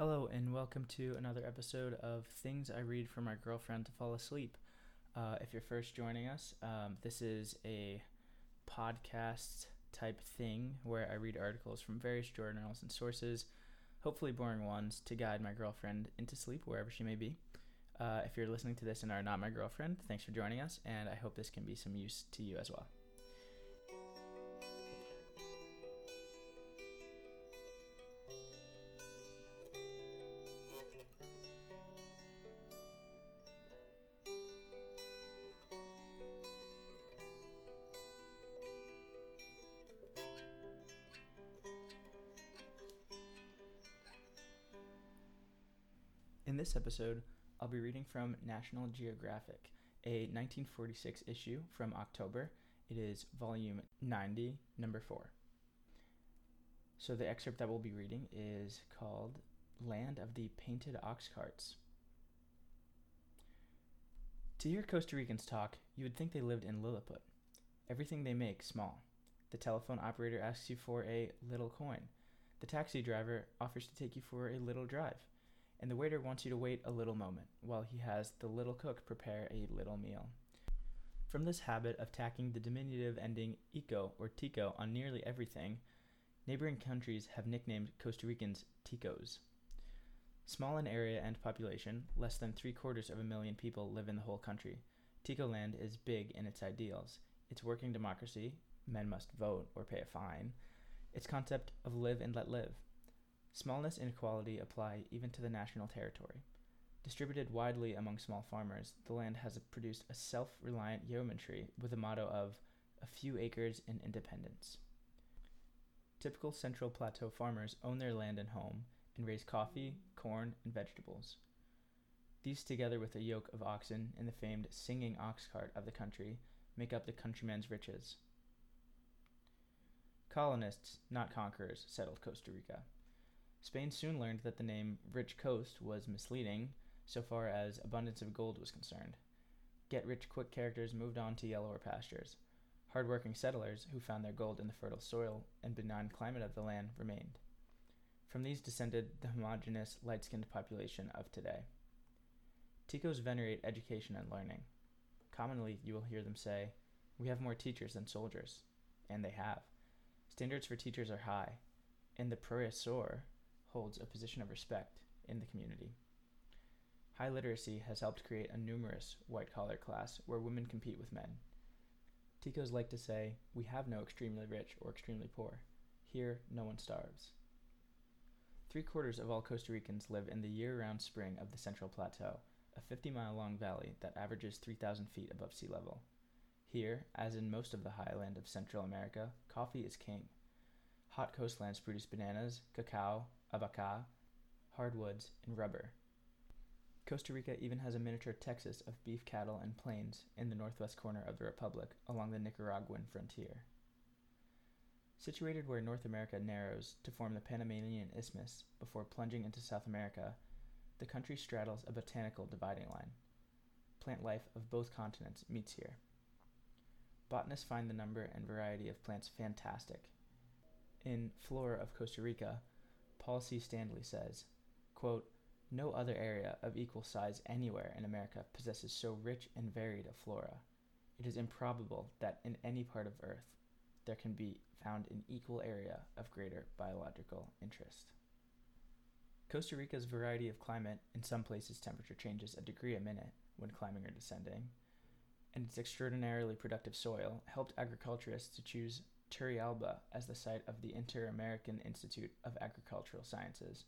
Hello, and welcome to another episode of Things I Read for My Girlfriend to Fall Asleep. Uh, if you're first joining us, um, this is a podcast type thing where I read articles from various journals and sources, hopefully boring ones, to guide my girlfriend into sleep wherever she may be. Uh, if you're listening to this and are not my girlfriend, thanks for joining us, and I hope this can be some use to you as well. This episode, I'll be reading from National Geographic, a 1946 issue from October. It is volume 90, number 4. So the excerpt that we'll be reading is called Land of the Painted Ox Carts. To hear Costa Ricans talk, you would think they lived in Lilliput. Everything they make small. The telephone operator asks you for a little coin. The taxi driver offers to take you for a little drive and the waiter wants you to wait a little moment while he has the little cook prepare a little meal. From this habit of tacking the diminutive ending eco or tico on nearly everything, neighboring countries have nicknamed Costa Ricans ticos. Small in area and population, less than three quarters of a million people live in the whole country. Tico land is big in its ideals. Its working democracy, men must vote or pay a fine, its concept of live and let live, Smallness and equality apply even to the national territory. Distributed widely among small farmers, the land has produced a self reliant yeomanry with the motto of a few acres and independence. Typical Central Plateau farmers own their land and home and raise coffee, corn, and vegetables. These, together with a yoke of oxen and the famed singing ox cart of the country, make up the countryman's riches. Colonists, not conquerors, settled Costa Rica. Spain soon learned that the name Rich Coast was misleading so far as abundance of gold was concerned. Get rich quick characters moved on to yellower pastures. Hard-working settlers who found their gold in the fertile soil and benign climate of the land remained. From these descended the homogeneous, light skinned population of today. Ticos venerate education and learning. Commonly, you will hear them say, We have more teachers than soldiers. And they have. Standards for teachers are high. In the profesor, holds a position of respect in the community. High literacy has helped create a numerous white collar class where women compete with men. Ticos like to say, We have no extremely rich or extremely poor. Here, no one starves. Three quarters of all Costa Ricans live in the year round spring of the Central Plateau, a 50 mile long valley that averages 3,000 feet above sea level. Here, as in most of the highland of Central America, coffee is king. Hot coastlands produce bananas, cacao, abaca, hardwoods, and rubber. Costa Rica even has a miniature Texas of beef cattle and plains in the northwest corner of the republic along the Nicaraguan frontier. Situated where North America narrows to form the Panamanian Isthmus before plunging into South America, the country straddles a botanical dividing line. Plant life of both continents meets here. Botanists find the number and variety of plants fantastic. In Flora of Costa Rica, Paul C. Standley says, quote, No other area of equal size anywhere in America possesses so rich and varied a flora. It is improbable that in any part of Earth there can be found an equal area of greater biological interest. Costa Rica's variety of climate, in some places temperature changes a degree a minute when climbing or descending, and its extraordinarily productive soil helped agriculturists to choose Turrialba as the site of the Inter American Institute of Agricultural Sciences.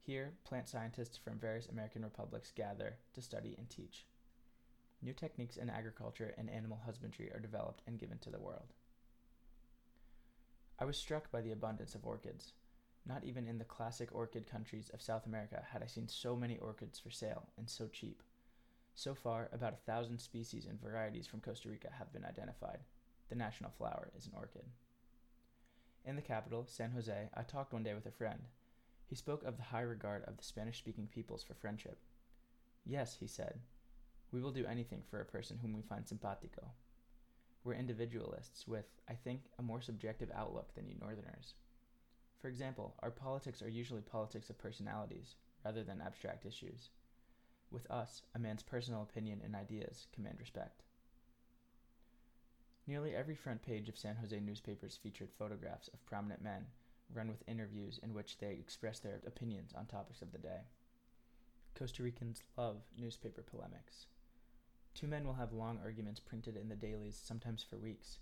Here, plant scientists from various American republics gather to study and teach. New techniques in agriculture and animal husbandry are developed and given to the world. I was struck by the abundance of orchids. Not even in the classic orchid countries of South America had I seen so many orchids for sale and so cheap. So far, about a thousand species and varieties from Costa Rica have been identified. The national flower is an orchid. In the capital, San Jose, I talked one day with a friend. He spoke of the high regard of the Spanish speaking peoples for friendship. Yes, he said, we will do anything for a person whom we find simpatico. We're individualists with, I think, a more subjective outlook than you northerners. For example, our politics are usually politics of personalities, rather than abstract issues. With us, a man's personal opinion and ideas command respect. Nearly every front page of San Jose newspapers featured photographs of prominent men, run with interviews in which they express their opinions on topics of the day. Costa Ricans love newspaper polemics. Two men will have long arguments printed in the dailies, sometimes for weeks.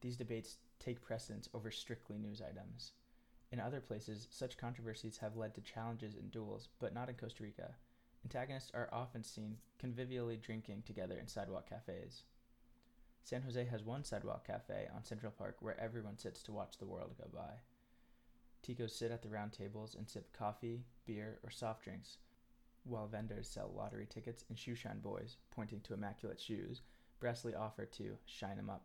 These debates take precedence over strictly news items. In other places, such controversies have led to challenges and duels, but not in Costa Rica. Antagonists are often seen convivially drinking together in sidewalk cafes. San Jose has one sidewalk cafe on Central Park where everyone sits to watch the world go by. Ticos sit at the round tables and sip coffee, beer, or soft drinks, while vendors sell lottery tickets and shoeshine boys, pointing to immaculate shoes, brassily offer to shine 'em up.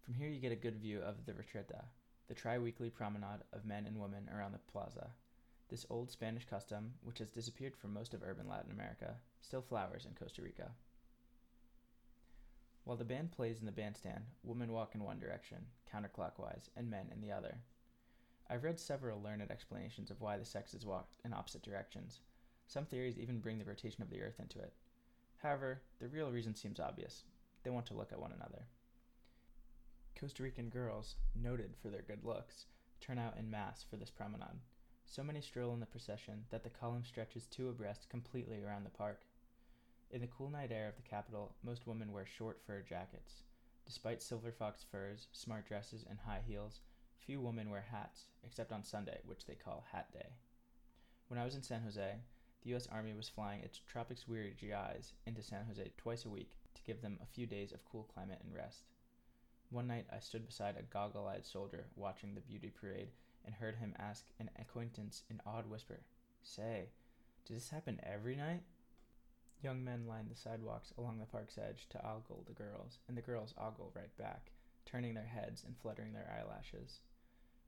From here you get a good view of the Retreta, the tri-weekly promenade of men and women around the plaza. This old Spanish custom, which has disappeared from most of urban Latin America, still flowers in Costa Rica. While the band plays in the bandstand, women walk in one direction, counterclockwise, and men in the other. I've read several learned explanations of why the sexes walk in opposite directions. Some theories even bring the rotation of the earth into it. However, the real reason seems obvious. They want to look at one another. Costa Rican girls, noted for their good looks, turn out in mass for this promenade. So many stroll in the procession that the column stretches two abreast completely around the park. In the cool night air of the capital, most women wear short fur jackets. Despite silver fox furs, smart dresses, and high heels, few women wear hats, except on Sunday, which they call Hat Day. When I was in San Jose, the U.S. Army was flying its tropics weary GIs into San Jose twice a week to give them a few days of cool climate and rest. One night I stood beside a goggle eyed soldier watching the beauty parade and heard him ask an acquaintance in awed whisper, Say, does this happen every night? Young men lined the sidewalks along the park's edge to ogle the girls, and the girls ogle right back, turning their heads and fluttering their eyelashes.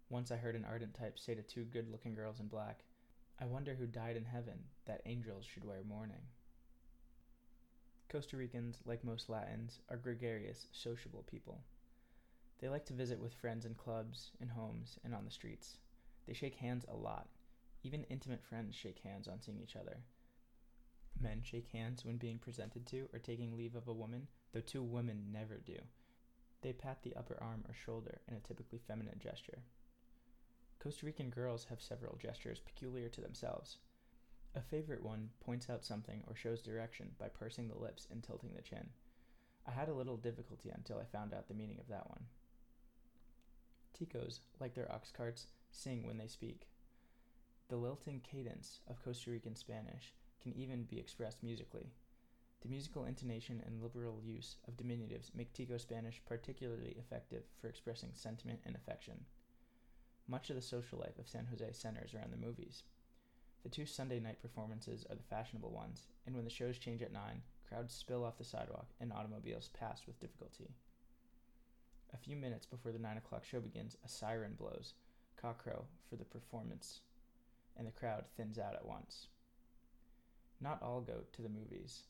Once I heard an ardent type say to two good looking girls in black, I wonder who died in heaven that angels should wear mourning. Costa Ricans, like most Latins, are gregarious, sociable people. They like to visit with friends in clubs, in homes, and on the streets. They shake hands a lot. Even intimate friends shake hands on seeing each other, Men shake hands when being presented to or taking leave of a woman, though two women never do. They pat the upper arm or shoulder in a typically feminine gesture. Costa Rican girls have several gestures peculiar to themselves. A favorite one points out something or shows direction by pursing the lips and tilting the chin. I had a little difficulty until I found out the meaning of that one. Ticos, like their ox carts, sing when they speak. The lilting cadence of Costa Rican Spanish can even be expressed musically. The musical intonation and liberal use of diminutives make Tico Spanish particularly effective for expressing sentiment and affection. Much of the social life of San Jose centers around the movies. The two Sunday night performances are the fashionable ones, and when the shows change at 9, crowds spill off the sidewalk and automobiles pass with difficulty. A few minutes before the 9 o'clock show begins, a siren blows, cockcrow for the performance, and the crowd thins out at once. Not all go to the movies.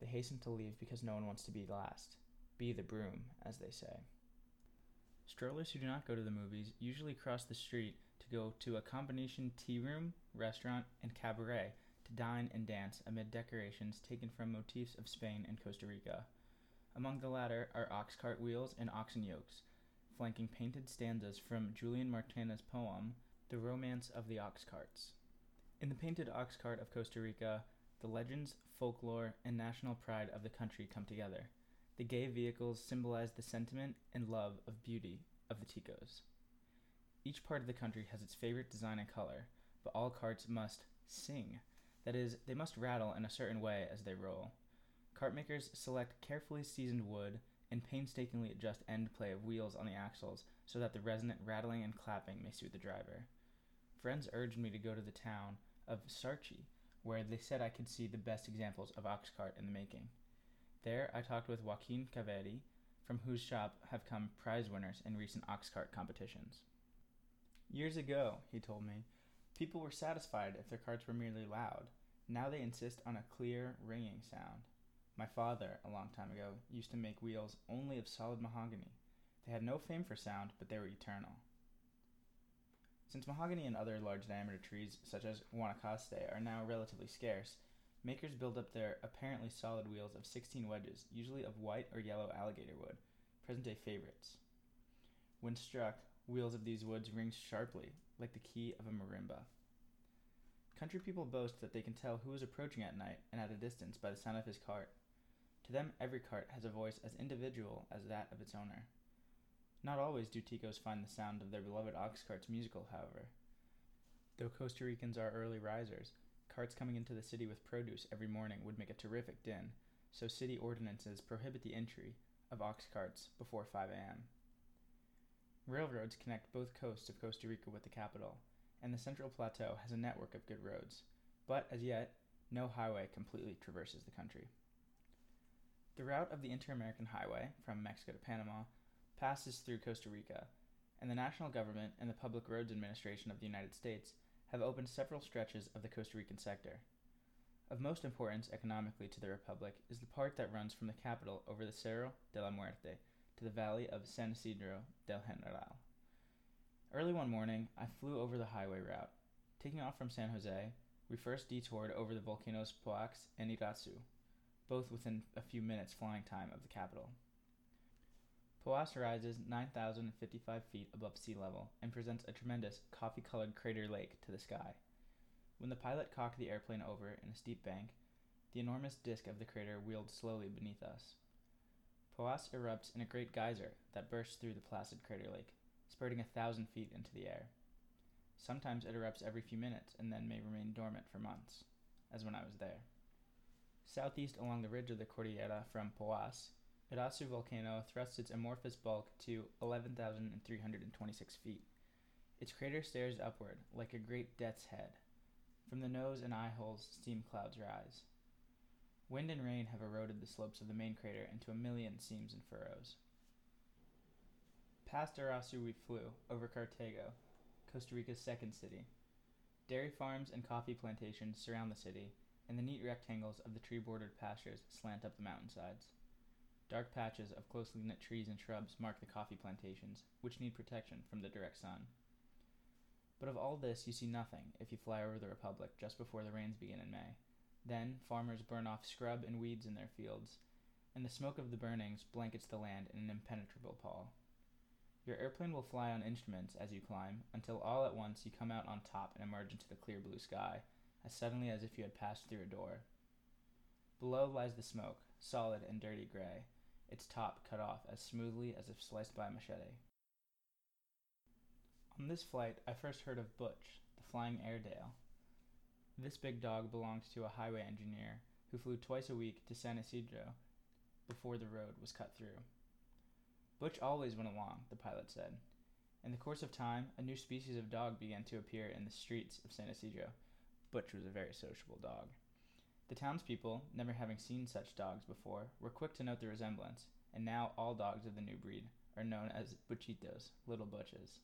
They hasten to leave because no one wants to be last. Be the broom, as they say. Strollers who do not go to the movies usually cross the street to go to a combination tea room, restaurant, and cabaret to dine and dance amid decorations taken from motifs of Spain and Costa Rica. Among the latter are ox cart wheels and oxen yokes, flanking painted stanzas from Julian Martinez's poem, The Romance of the Ox Carts. In the painted ox cart of Costa Rica, the legends, folklore, and national pride of the country come together. The gay vehicles symbolize the sentiment and love of beauty of the Ticos. Each part of the country has its favorite design and color, but all carts must sing. That is, they must rattle in a certain way as they roll. Cart makers select carefully seasoned wood and painstakingly adjust end play of wheels on the axles so that the resonant rattling and clapping may suit the driver. Friends urged me to go to the town of Sarchi where they said I could see the best examples of oxcart in the making. There I talked with Joaquin Caveri, from whose shop have come prize winners in recent oxcart competitions. Years ago, he told me, people were satisfied if their carts were merely loud. Now they insist on a clear, ringing sound. My father, a long time ago, used to make wheels only of solid mahogany. They had no fame for sound, but they were eternal. Since mahogany and other large diameter trees, such as Guanacaste, are now relatively scarce, makers build up their apparently solid wheels of 16 wedges, usually of white or yellow alligator wood, present day favorites. When struck, wheels of these woods ring sharply, like the key of a marimba. Country people boast that they can tell who is approaching at night and at a distance by the sound of his cart. To them, every cart has a voice as individual as that of its owner. Not always do Ticos find the sound of their beloved ox carts musical, however. Though Costa Ricans are early risers, carts coming into the city with produce every morning would make a terrific din, so city ordinances prohibit the entry of ox carts before 5 a.m. Railroads connect both coasts of Costa Rica with the capital, and the Central Plateau has a network of good roads, but as yet, no highway completely traverses the country. The route of the Inter American Highway from Mexico to Panama passes through Costa Rica, and the national government and the Public Roads Administration of the United States have opened several stretches of the Costa Rican sector. Of most importance economically to the Republic is the part that runs from the capital over the Cerro de la Muerte to the valley of San Isidro del General. Early one morning, I flew over the highway route. Taking off from San Jose, we first detoured over the volcanoes Poas and Irazu, both within a few minutes flying time of the capital. Poas rises 9,055 feet above sea level and presents a tremendous coffee colored crater lake to the sky. When the pilot cocked the airplane over in a steep bank, the enormous disk of the crater wheeled slowly beneath us. Poas erupts in a great geyser that bursts through the placid crater lake, spurting a thousand feet into the air. Sometimes it erupts every few minutes and then may remain dormant for months, as when I was there. Southeast along the ridge of the Cordillera from Poas, Irazu volcano thrusts its amorphous bulk to 11,326 feet. Its crater stares upward like a great death's head. From the nose and eye holes, steam clouds rise. Wind and rain have eroded the slopes of the main crater into a million seams and furrows. Past Irazu we flew, over Cartago, Costa Rica's second city. Dairy farms and coffee plantations surround the city, and the neat rectangles of the tree bordered pastures slant up the mountainsides. Dark patches of closely knit trees and shrubs mark the coffee plantations, which need protection from the direct sun. But of all this you see nothing if you fly over the Republic just before the rains begin in May. Then farmers burn off scrub and weeds in their fields, and the smoke of the burnings blankets the land in an impenetrable pall. Your airplane will fly on instruments as you climb, until all at once you come out on top and emerge into the clear blue sky, as suddenly as if you had passed through a door. Below lies the smoke, solid and dirty gray, its top cut off as smoothly as if sliced by a machete. On this flight, I first heard of Butch, the flying Airedale. This big dog belonged to a highway engineer who flew twice a week to San Isidro before the road was cut through. Butch always went along, the pilot said. In the course of time, a new species of dog began to appear in the streets of San Isidro. Butch was a very sociable dog. The townspeople, never having seen such dogs before, were quick to note the resemblance, and now all dogs of the new breed are known as Butchitos, little butches.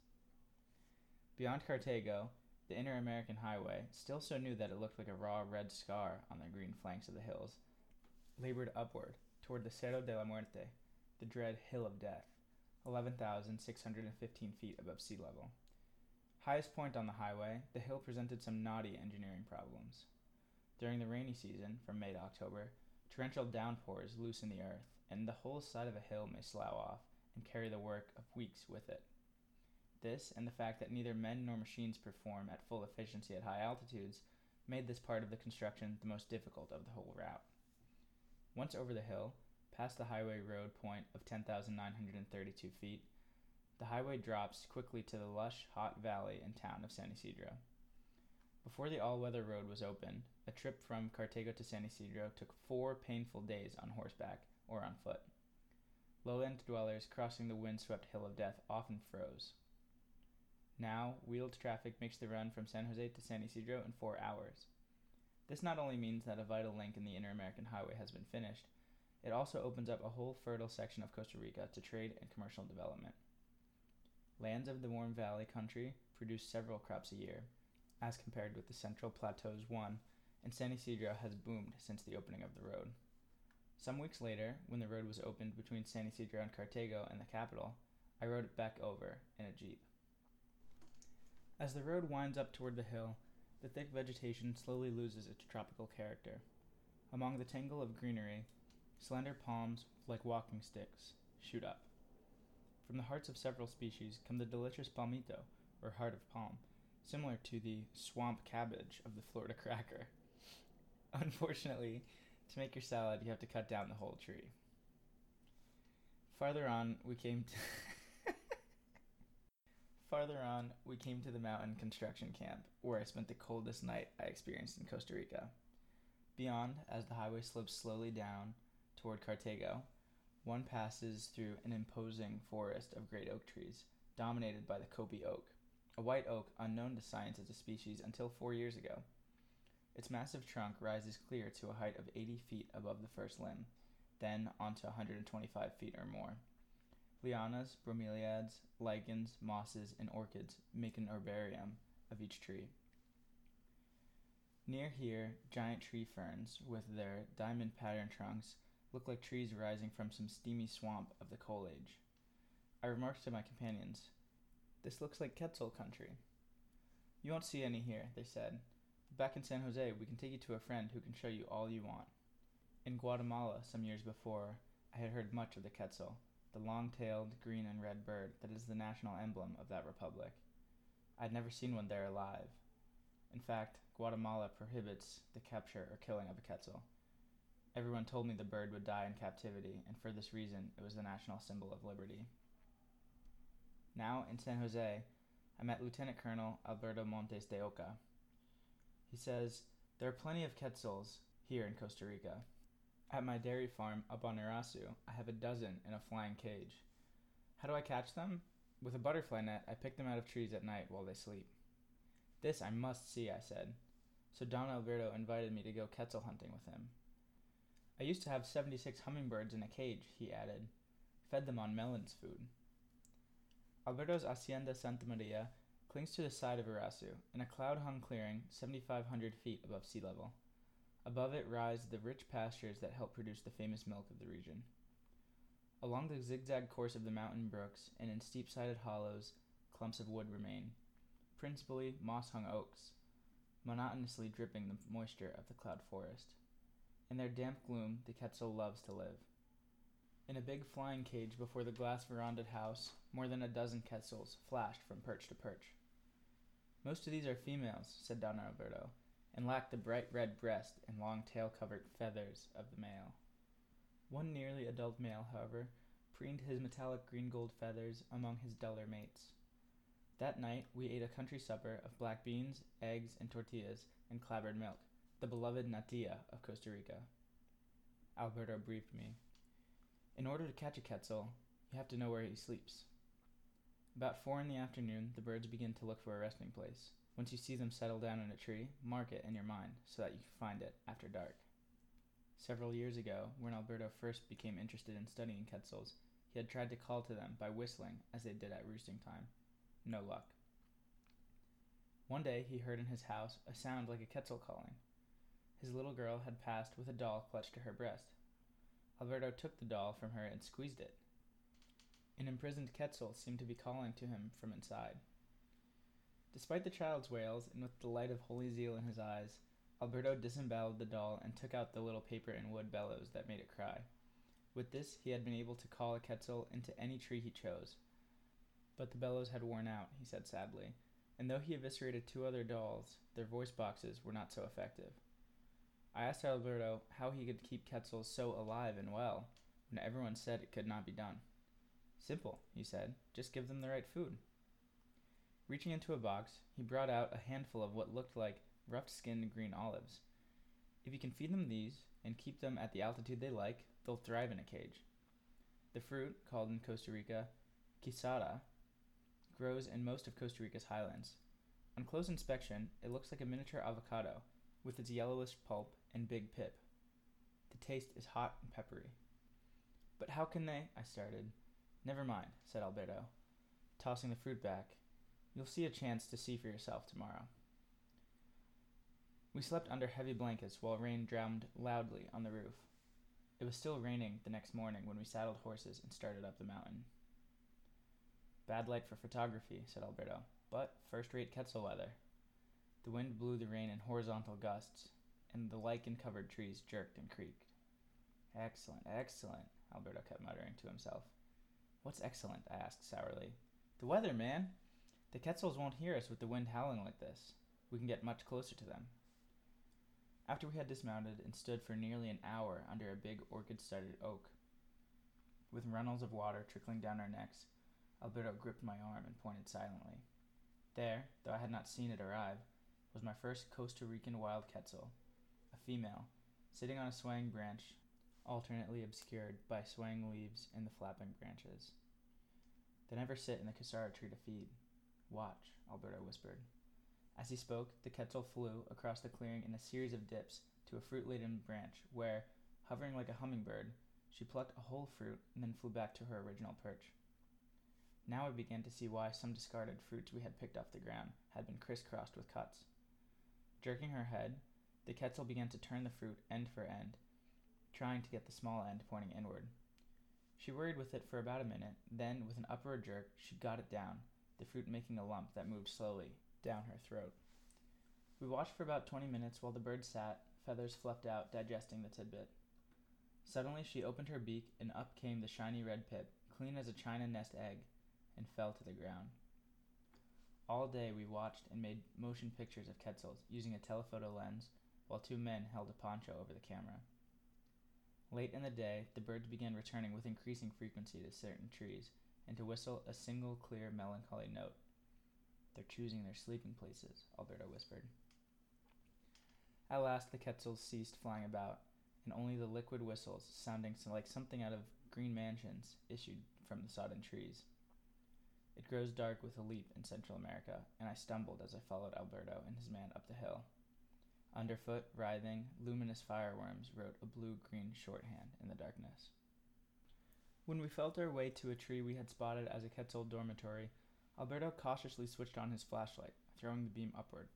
Beyond Cartago, the Inter American Highway, still so new that it looked like a raw red scar on the green flanks of the hills, labored upward toward the Cerro de la Muerte, the dread Hill of Death, 11,615 feet above sea level. Highest point on the highway, the hill presented some knotty engineering problems. During the rainy season, from May to October, torrential downpours loosen the earth, and the whole side of a hill may slough off and carry the work of weeks with it. This, and the fact that neither men nor machines perform at full efficiency at high altitudes, made this part of the construction the most difficult of the whole route. Once over the hill, past the highway road point of 10,932 feet, the highway drops quickly to the lush, hot valley and town of San Isidro. Before the all weather road was open, a trip from Cartago to San Isidro took four painful days on horseback or on foot. Lowland dwellers crossing the wind-swept hill of death often froze. Now, wheeled traffic makes the run from San Jose to San Isidro in four hours. This not only means that a vital link in the Inter American Highway has been finished, it also opens up a whole fertile section of Costa Rica to trade and commercial development. Lands of the Warm Valley country produce several crops a year, as compared with the Central Plateau's one and San Isidro has boomed since the opening of the road. Some weeks later, when the road was opened between San Isidro and Cartago and the capital, I rode it back over in a jeep. As the road winds up toward the hill, the thick vegetation slowly loses its tropical character. Among the tangle of greenery, slender palms, like walking sticks, shoot up. From the hearts of several species come the delicious palmito, or heart of palm, similar to the swamp cabbage of the Florida cracker. Unfortunately, to make your salad, you have to cut down the whole tree. Farther on, we came to Farther on, we came to the mountain construction camp, where I spent the coldest night I experienced in Costa Rica. Beyond, as the highway slopes slowly down toward Cartago, one passes through an imposing forest of great oak trees, dominated by the Copey oak, a white oak unknown to science as a species until four years ago. Its massive trunk rises clear to a height of 80 feet above the first limb, then onto 125 feet or more. Lianas, bromeliads, lichens, mosses, and orchids make an herbarium of each tree. Near here, giant tree ferns, with their diamond patterned trunks, look like trees rising from some steamy swamp of the coal age. I remarked to my companions, This looks like Quetzal country. You won't see any here, they said. Back in San Jose, we can take you to a friend who can show you all you want. In Guatemala, some years before, I had heard much of the Quetzal, the long tailed green and red bird that is the national emblem of that republic. I had never seen one there alive. In fact, Guatemala prohibits the capture or killing of a Quetzal. Everyone told me the bird would die in captivity, and for this reason, it was the national symbol of liberty. Now, in San Jose, I met Lieutenant Colonel Alberto Montes de Oca. He says, There are plenty of Quetzals here in Costa Rica. At my dairy farm up on Irazu, I have a dozen in a flying cage. How do I catch them? With a butterfly net, I pick them out of trees at night while they sleep. This I must see, I said. So Don Alberto invited me to go Quetzal hunting with him. I used to have 76 hummingbirds in a cage, he added. Fed them on Mellin's Food. Alberto's Hacienda Santa Maria clings to the side of Irazu, in a cloud hung clearing 7,500 feet above sea level. Above it rise the rich pastures that help produce the famous milk of the region. Along the zigzag course of the mountain brooks and in steep sided hollows, clumps of wood remain, principally moss hung oaks, monotonously dripping the moisture of the cloud forest. In their damp gloom, the Quetzal loves to live. In a big flying cage before the glass verandaed house, more than a dozen Quetzals flashed from perch to perch. Most of these are females, said Don Alberto, and lack the bright red breast and long tail covered feathers of the male. One nearly adult male, however, preened his metallic green gold feathers among his duller mates. That night we ate a country supper of black beans, eggs, and tortillas, and clabbered milk the beloved natilla of Costa Rica. Alberto briefed me. In order to catch a quetzal, you have to know where he sleeps. About four in the afternoon, the birds begin to look for a resting place. Once you see them settle down in a tree, mark it in your mind so that you can find it after dark. Several years ago, when Alberto first became interested in studying quetzals, he had tried to call to them by whistling as they did at roosting time. No luck. One day he heard in his house a sound like a quetzal calling. His little girl had passed with a doll clutched to her breast. Alberto took the doll from her and squeezed it. An imprisoned Quetzal seemed to be calling to him from inside. Despite the child's wails, and with the light of holy zeal in his eyes, Alberto disemboweled the doll and took out the little paper and wood bellows that made it cry. With this, he had been able to call a Quetzal into any tree he chose. But the bellows had worn out, he said sadly, and though he eviscerated two other dolls, their voice boxes were not so effective. I asked Alberto how he could keep Quetzals so alive and well when everyone said it could not be done. Simple, he said. Just give them the right food. Reaching into a box, he brought out a handful of what looked like rough skinned green olives. If you can feed them these and keep them at the altitude they like, they'll thrive in a cage. The fruit, called in Costa Rica quisara, grows in most of Costa Rica's highlands. On close inspection, it looks like a miniature avocado with its yellowish pulp and big pip. The taste is hot and peppery. But how can they? I started. Never mind, said Alberto, tossing the fruit back. You'll see a chance to see for yourself tomorrow. We slept under heavy blankets while rain drummed loudly on the roof. It was still raining the next morning when we saddled horses and started up the mountain. Bad light for photography, said Alberto, but first rate Quetzal weather. The wind blew the rain in horizontal gusts, and the lichen covered trees jerked and creaked. Excellent, excellent, Alberto kept muttering to himself. What's excellent? I asked sourly. The weather, man! The Quetzals won't hear us with the wind howling like this. We can get much closer to them. After we had dismounted and stood for nearly an hour under a big orchid studded oak, with runnels of water trickling down our necks, Alberto gripped my arm and pointed silently. There, though I had not seen it arrive, was my first Costa Rican wild quetzal, female, sitting on a swaying branch, alternately obscured by swaying leaves and the flapping branches. They never sit in the quisara tree to feed. Watch, Alberto whispered. As he spoke, the quetzal flew across the clearing in a series of dips to a fruit laden branch, where, hovering like a hummingbird, she plucked a whole fruit and then flew back to her original perch. Now I began to see why some discarded fruits we had picked off the ground had been crisscrossed with cuts. Jerking her head, the quetzal began to turn the fruit end for end, trying to get the small end pointing inward. She worried with it for about a minute, then, with an upward jerk, she got it down, the fruit making a lump that moved slowly down her throat. We watched for about twenty minutes while the bird sat, feathers fluffed out, digesting the tidbit. Suddenly she opened her beak, and up came the shiny red pip, clean as a china nest egg, and fell to the ground. All day we watched and made motion pictures of quetzals using a telephoto lens, while two men held a poncho over the camera. Late in the day, the birds began returning with increasing frequency to certain trees, and to whistle a single clear, melancholy note. They're choosing their sleeping places, Alberto whispered. At last, the quetzals ceased flying about, and only the liquid whistles, sounding like something out of green mansions, issued from the sodden trees. It grows dark with a leap in Central America, and I stumbled as I followed Alberto and his man up the hill. Underfoot, writhing, luminous fireworms wrote a blue green shorthand in the darkness. When we felt our way to a tree we had spotted as a Quetzal dormitory, Alberto cautiously switched on his flashlight, throwing the beam upward.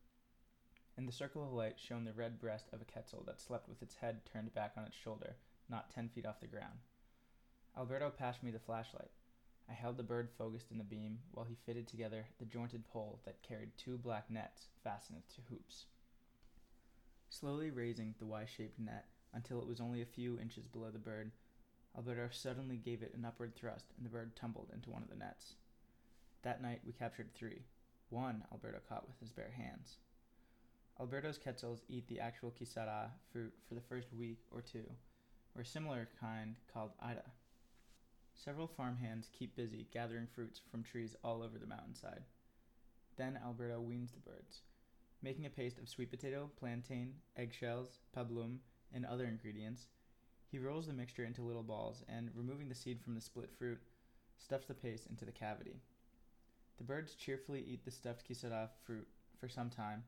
In the circle of light shone the red breast of a Quetzal that slept with its head turned back on its shoulder, not ten feet off the ground. Alberto passed me the flashlight. I held the bird focused in the beam while he fitted together the jointed pole that carried two black nets fastened to hoops. Slowly raising the Y shaped net until it was only a few inches below the bird, Alberto suddenly gave it an upward thrust and the bird tumbled into one of the nets. That night we captured three. One Alberto caught with his bare hands. Alberto's quetzals eat the actual quisara fruit for the first week or two, or a similar kind called ida. Several farmhands keep busy gathering fruits from trees all over the mountainside. Then Alberto weans the birds, making a paste of sweet potato, plantain, eggshells, pablum, and other ingredients. He rolls the mixture into little balls and, removing the seed from the split fruit, stuffs the paste into the cavity. The birds cheerfully eat the stuffed quisara fruit for some time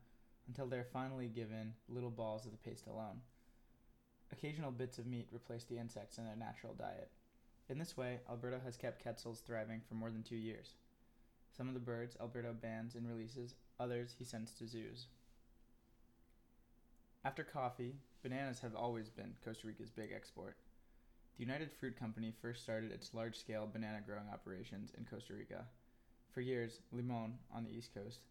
until they are finally given little balls of the paste alone. Occasional bits of meat replace the insects in their natural diet. In this way, Alberto has kept quetzals thriving for more than two years. Some of the birds Alberto bans and releases, others he sends to zoos. After coffee, bananas have always been Costa Rica's big export. The United Fruit Company first started its large scale banana growing operations in Costa Rica. For years, Limon, on the east coast,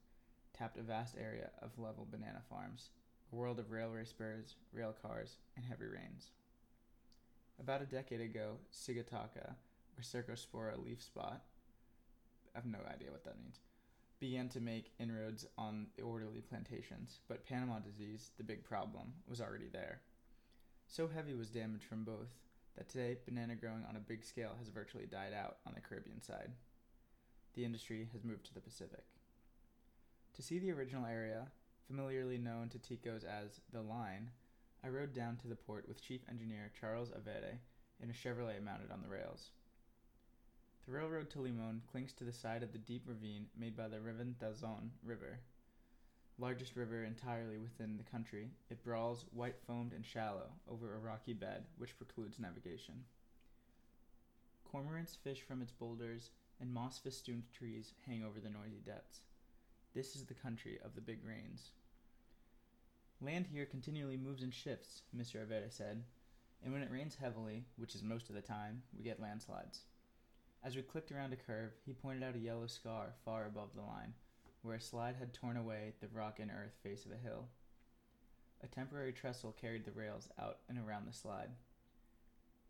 tapped a vast area of level banana farms, a world of railway spurs, rail cars, and heavy rains. About a decade ago, Sigatoka, or Cercospora leaf spot, I have no idea what that means, began to make inroads on the orderly plantations, but Panama disease, the big problem, was already there. So heavy was damage from both that today banana growing on a big scale has virtually died out on the Caribbean side. The industry has moved to the Pacific. To see the original area, familiarly known to Ticos as the Line, I rode down to the port with Chief Engineer Charles Avere in a Chevrolet mounted on the rails. The railroad to Limon clings to the side of the deep ravine made by the Reventazon River. Largest river entirely within the country, it brawls white foamed and shallow over a rocky bed which precludes navigation. Cormorants fish from its boulders, and moss festooned trees hang over the noisy depths. This is the country of the big rains. Land here continually moves and shifts, Mr. Avera said, and when it rains heavily, which is most of the time, we get landslides. As we clicked around a curve, he pointed out a yellow scar far above the line, where a slide had torn away the rock and earth face of a hill. A temporary trestle carried the rails out and around the slide.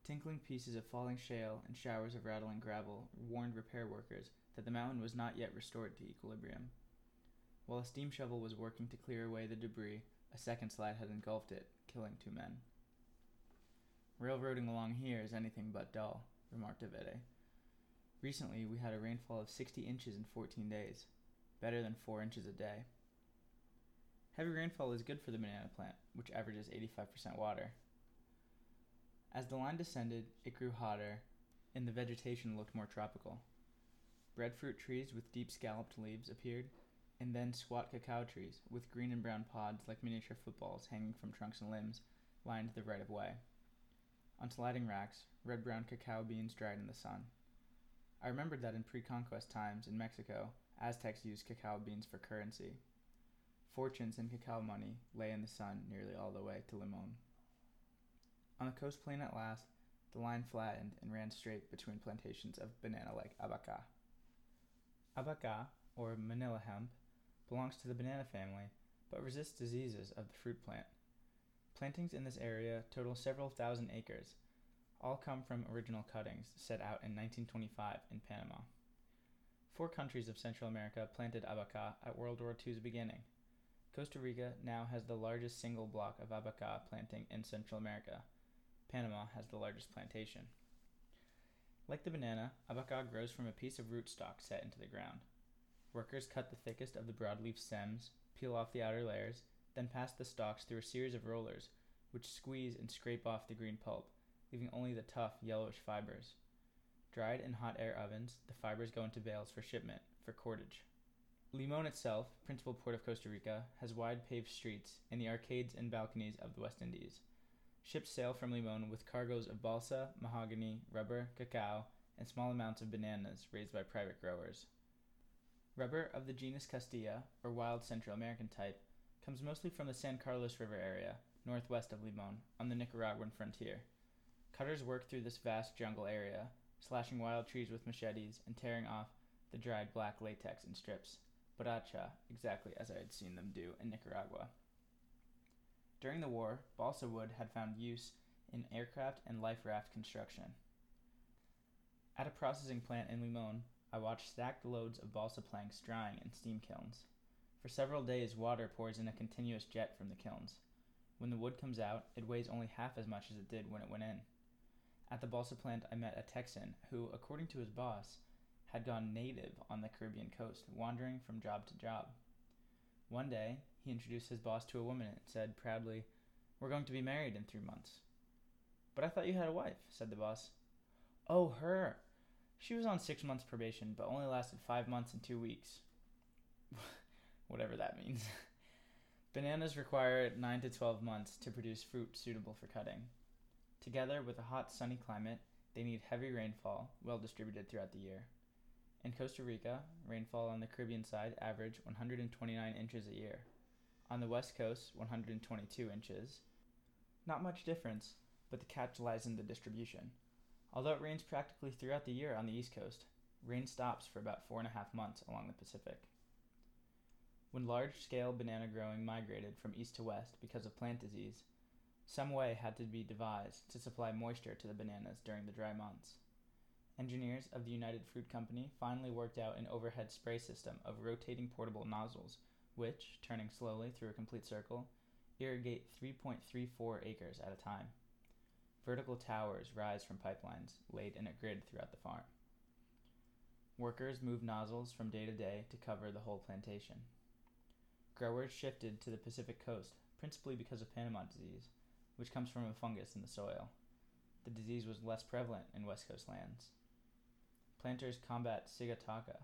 Tinkling pieces of falling shale and showers of rattling gravel warned repair workers that the mountain was not yet restored to equilibrium. While a steam shovel was working to clear away the debris, a second slide had engulfed it, killing two men. Railroading along here is anything but dull, remarked Avede. Recently, we had a rainfall of 60 inches in 14 days, better than 4 inches a day. Heavy rainfall is good for the banana plant, which averages 85% water. As the line descended, it grew hotter, and the vegetation looked more tropical. Breadfruit trees with deep scalloped leaves appeared, and then squat cacao trees with green and brown pods like miniature footballs hanging from trunks and limbs lined the right of way. On sliding racks, red brown cacao beans dried in the sun. I remembered that in pre conquest times in Mexico, Aztecs used cacao beans for currency. Fortunes in cacao money lay in the sun nearly all the way to Limon. On the coast plain at last, the line flattened and ran straight between plantations of banana like abaca. Abaca, or manila hemp, belongs to the banana family, but resists diseases of the fruit plant. Plantings in this area total several thousand acres. All come from original cuttings set out in 1925 in Panama. Four countries of Central America planted abaca at World War II's beginning. Costa Rica now has the largest single block of abaca planting in Central America. Panama has the largest plantation. Like the banana, abaca grows from a piece of rootstock set into the ground. Workers cut the thickest of the broadleaf stems, peel off the outer layers, then pass the stalks through a series of rollers, which squeeze and scrape off the green pulp, leaving only the tough, yellowish fibers. Dried in hot air ovens, the fibers go into bales for shipment, for cordage. Limon itself, principal port of Costa Rica, has wide paved streets and the arcades and balconies of the West Indies. Ships sail from Limon with cargoes of balsa, mahogany, rubber, cacao, and small amounts of bananas raised by private growers. Rubber of the genus Castilla, or wild Central American type, comes mostly from the San Carlos River area, northwest of Limon, on the Nicaraguan frontier. Cutters work through this vast jungle area, slashing wild trees with machetes and tearing off the dried black latex in strips, baracha, exactly as I had seen them do in Nicaragua. During the war, balsa wood had found use in aircraft and life raft construction. At a processing plant in Limon, I watched stacked loads of balsa planks drying in steam kilns. For several days, water pours in a continuous jet from the kilns. When the wood comes out, it weighs only half as much as it did when it went in. At the balsa plant, I met a Texan who, according to his boss, had gone native on the Caribbean coast, wandering from job to job. One day, he introduced his boss to a woman and said proudly, We're going to be married in three months. But I thought you had a wife, said the boss. Oh, her, she was on six months probation, but only lasted five months and two weeks. Whatever that means. Bananas require 9 to 12 months to produce fruit suitable for cutting. Together with a hot, sunny climate, they need heavy rainfall, well distributed throughout the year. In Costa Rica, rainfall on the Caribbean side averaged 129 inches a year. On the west coast, 122 inches. Not much difference, but the catch lies in the distribution. Although it rains practically throughout the year on the East Coast, rain stops for about four and a half months along the Pacific. When large scale banana growing migrated from east to west because of plant disease, some way had to be devised to supply moisture to the bananas during the dry months. Engineers of the United Fruit Company finally worked out an overhead spray system of rotating portable nozzles, which, turning slowly through a complete circle, irrigate 3.34 acres at a time. Vertical towers rise from pipelines laid in a grid throughout the farm. Workers move nozzles from day to day to cover the whole plantation. Growers shifted to the Pacific coast, principally because of Panama disease, which comes from a fungus in the soil. The disease was less prevalent in West Coast lands. Planters combat sigatoka,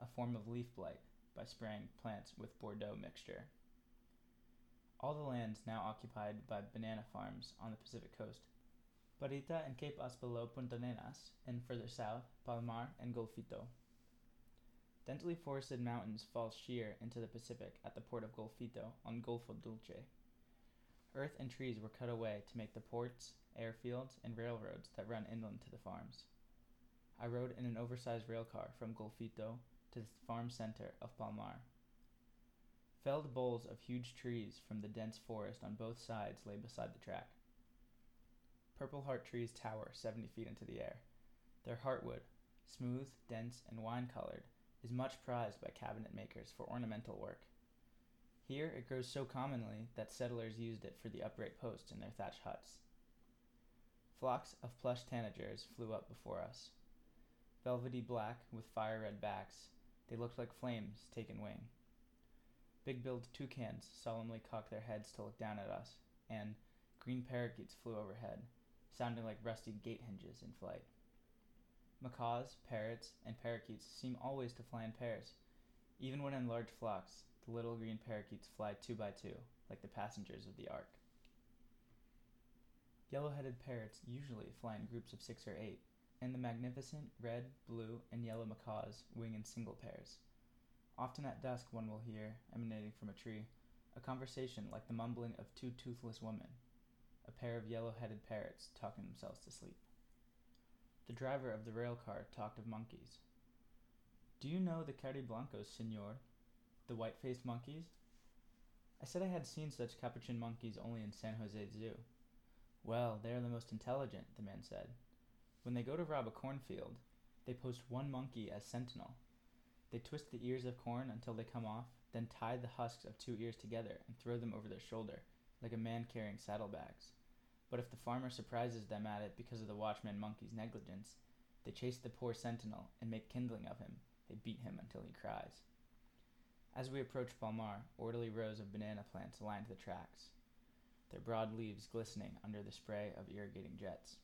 a form of leaf blight, by spraying plants with Bordeaux mixture. All the lands now occupied by banana farms on the Pacific coast Parrita and Cape Aspalo Puntarenas, and further south, Palmar and Golfito. Densely forested mountains fall sheer into the Pacific at the port of Golfito on Golfo Dulce. Earth and trees were cut away to make the ports, airfields, and railroads that run inland to the farms. I rode in an oversized railcar from Golfito to the farm center of Palmar. Felled boles of huge trees from the dense forest on both sides lay beside the track. Purple heart trees tower 70 feet into the air. Their heartwood, smooth, dense, and wine colored, is much prized by cabinet makers for ornamental work. Here it grows so commonly that settlers used it for the upright posts in their thatched huts. Flocks of plush tanagers flew up before us. Velvety black with fire red backs, they looked like flames taken wing. Big billed toucans solemnly cocked their heads to look down at us, and green parakeets flew overhead, sounding like rusty gate hinges in flight. Macaws, parrots, and parakeets seem always to fly in pairs. Even when in large flocks, the little green parakeets fly two by two, like the passengers of the ark. Yellow headed parrots usually fly in groups of six or eight, and the magnificent red, blue, and yellow macaws wing in single pairs. Often at dusk, one will hear, emanating from a tree, a conversation like the mumbling of two toothless women, a pair of yellow headed parrots talking themselves to sleep. The driver of the rail car talked of monkeys. Do you know the cariblancos, senor? The white faced monkeys? I said I had seen such capuchin monkeys only in San Jose Zoo. Well, they are the most intelligent, the man said. When they go to rob a cornfield, they post one monkey as sentinel. They twist the ears of corn until they come off, then tie the husks of two ears together and throw them over their shoulder, like a man carrying saddlebags. But if the farmer surprises them at it because of the watchman monkey's negligence, they chase the poor sentinel and make kindling of him. They beat him until he cries. As we approached Palmar, orderly rows of banana plants lined the tracks, their broad leaves glistening under the spray of irrigating jets.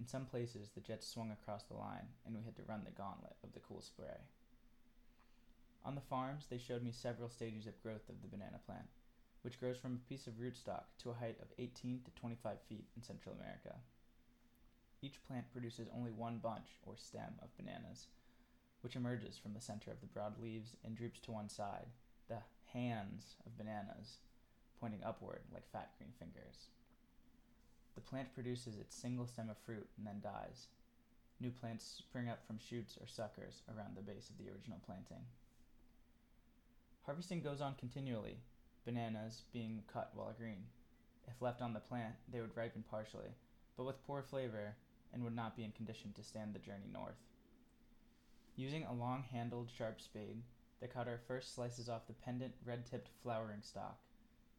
In some places, the jets swung across the line, and we had to run the gauntlet of the cool spray. On the farms, they showed me several stages of growth of the banana plant, which grows from a piece of rootstock to a height of 18 to 25 feet in Central America. Each plant produces only one bunch, or stem, of bananas, which emerges from the center of the broad leaves and droops to one side, the hands of bananas, pointing upward like fat green fingers. The plant produces its single stem of fruit and then dies. New plants spring up from shoots or suckers around the base of the original planting. Harvesting goes on continually, bananas being cut while green. If left on the plant, they would ripen partially, but with poor flavor and would not be in condition to stand the journey north. Using a long handled, sharp spade, the cutter first slices off the pendant, red tipped flowering stalk,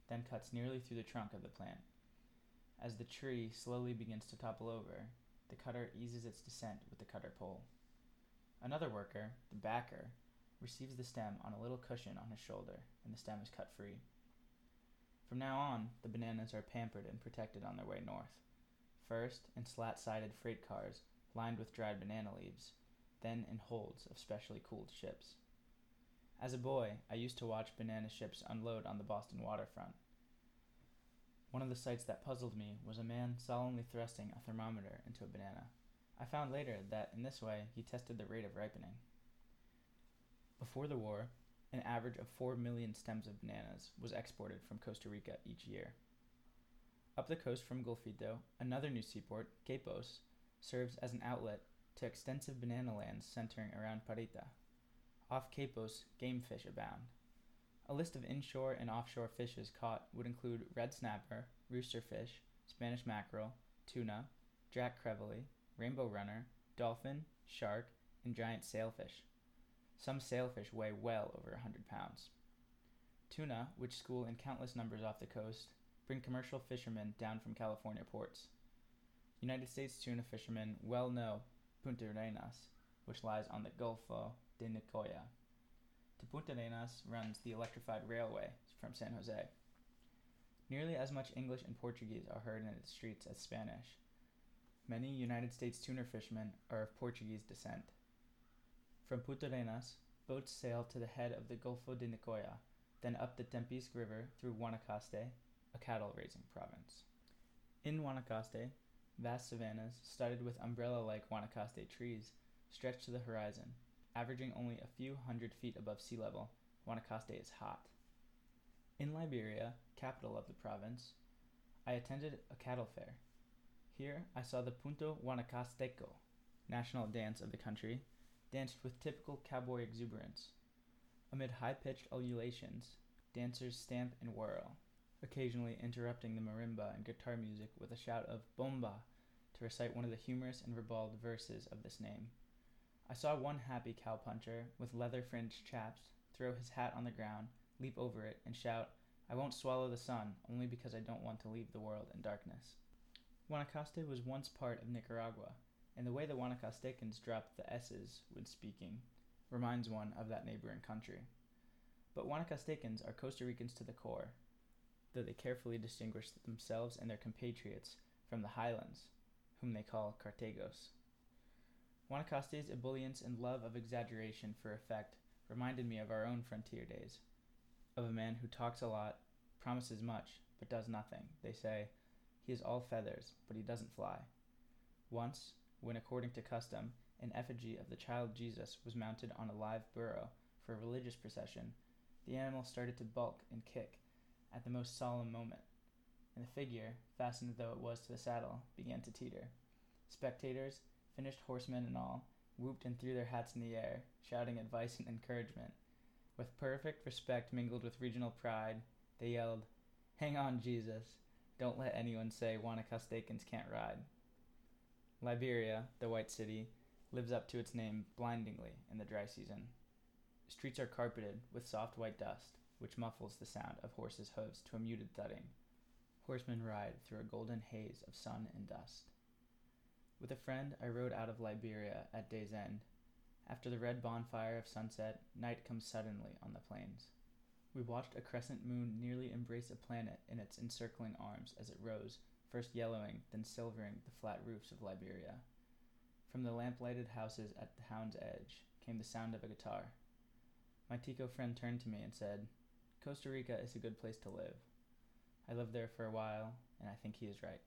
then cuts nearly through the trunk of the plant. As the tree slowly begins to topple over, the cutter eases its descent with the cutter pole. Another worker, the backer, receives the stem on a little cushion on his shoulder, and the stem is cut free. From now on, the bananas are pampered and protected on their way north. First, in slat sided freight cars lined with dried banana leaves, then in holds of specially cooled ships. As a boy, I used to watch banana ships unload on the Boston waterfront. One of the sights that puzzled me was a man solemnly thrusting a thermometer into a banana. I found later that in this way he tested the rate of ripening. Before the war, an average of 4 million stems of bananas was exported from Costa Rica each year. Up the coast from Golfito, another new seaport, Quepos, serves as an outlet to extensive banana lands centering around Parrita. Off Quepos, game fish abound. A list of inshore and offshore fishes caught would include red snapper, rooster fish, Spanish mackerel, tuna, jack crevalle, rainbow runner, dolphin, shark, and giant sailfish. Some sailfish weigh well over a 100 pounds. Tuna, which school in countless numbers off the coast, bring commercial fishermen down from California ports. United States tuna fishermen well know Puntarenas, which lies on the Golfo de Nicoya. To Puntarenas runs the electrified railway from San Jose. Nearly as much English and Portuguese are heard in its streets as Spanish. Many United States tuna fishermen are of Portuguese descent. From Puntarenas, boats sail to the head of the Golfo de Nicoya, then up the Tempisque River through Guanacaste, a cattle raising province. In Guanacaste, vast savannas, studded with umbrella like Guanacaste trees, stretch to the horizon. Averaging only a few hundred feet above sea level, Guanacaste is hot. In Liberia, capital of the province, I attended a cattle fair. Here I saw the Punto Guanacasteco, national dance of the country, danced with typical cowboy exuberance. Amid high pitched ululations, Dancers stamp and whirl, occasionally interrupting the marimba and guitar music with a shout of bomba to recite one of the humorous and ribald verses of this name. I saw one happy cowpuncher with leather fringed chaps throw his hat on the ground, leap over it, and shout, I won't swallow the sun, only because I don't want to leave the world in darkness. Guanacaste was once part of Nicaragua, and the way the Guanacastecans dropped the S's when speaking reminds one of that neighboring country. But Guanacastecans are Costa Ricans to the core, though they carefully distinguish themselves and their compatriots from the highlands, whom they call Cartagos. Guanacaste's ebullience and love of exaggeration for effect reminded me of our own frontier days, of a man who talks a lot, promises much, but does nothing. They say, he is all feathers, but he doesn't fly. Once, when according to custom, an effigy of the child Jesus was mounted on a live burro for a religious procession, the animal started to bulk and kick at the most solemn moment, and the figure, fastened though it was to the saddle, began to teeter. Spectators, finished horsemen and all, whooped and threw their hats in the air, shouting advice and encouragement. With perfect respect mingled with regional pride, they yelled, Hang on, Jesus! Don't let anyone say Guanacastecans can't ride. Liberia, the white city, lives up to its name blindingly in the dry season. Streets are carpeted with soft white dust, which muffles the sound of horses' hoofs to a muted thudding. Horsemen ride through a golden haze of sun and dust. With a friend, I rode out of Liberia at day's end. After the red bonfire of sunset, night comes suddenly on the plains. We watched a crescent moon nearly embrace a planet in its encircling arms as it rose, first yellowing, then silvering the flat roofs of Liberia. From the lamp lighted houses at the Hound's Edge came the sound of a guitar. My Tico friend turned to me and said, Costa Rica is a good place to live. I lived there for a while, and I think he is right.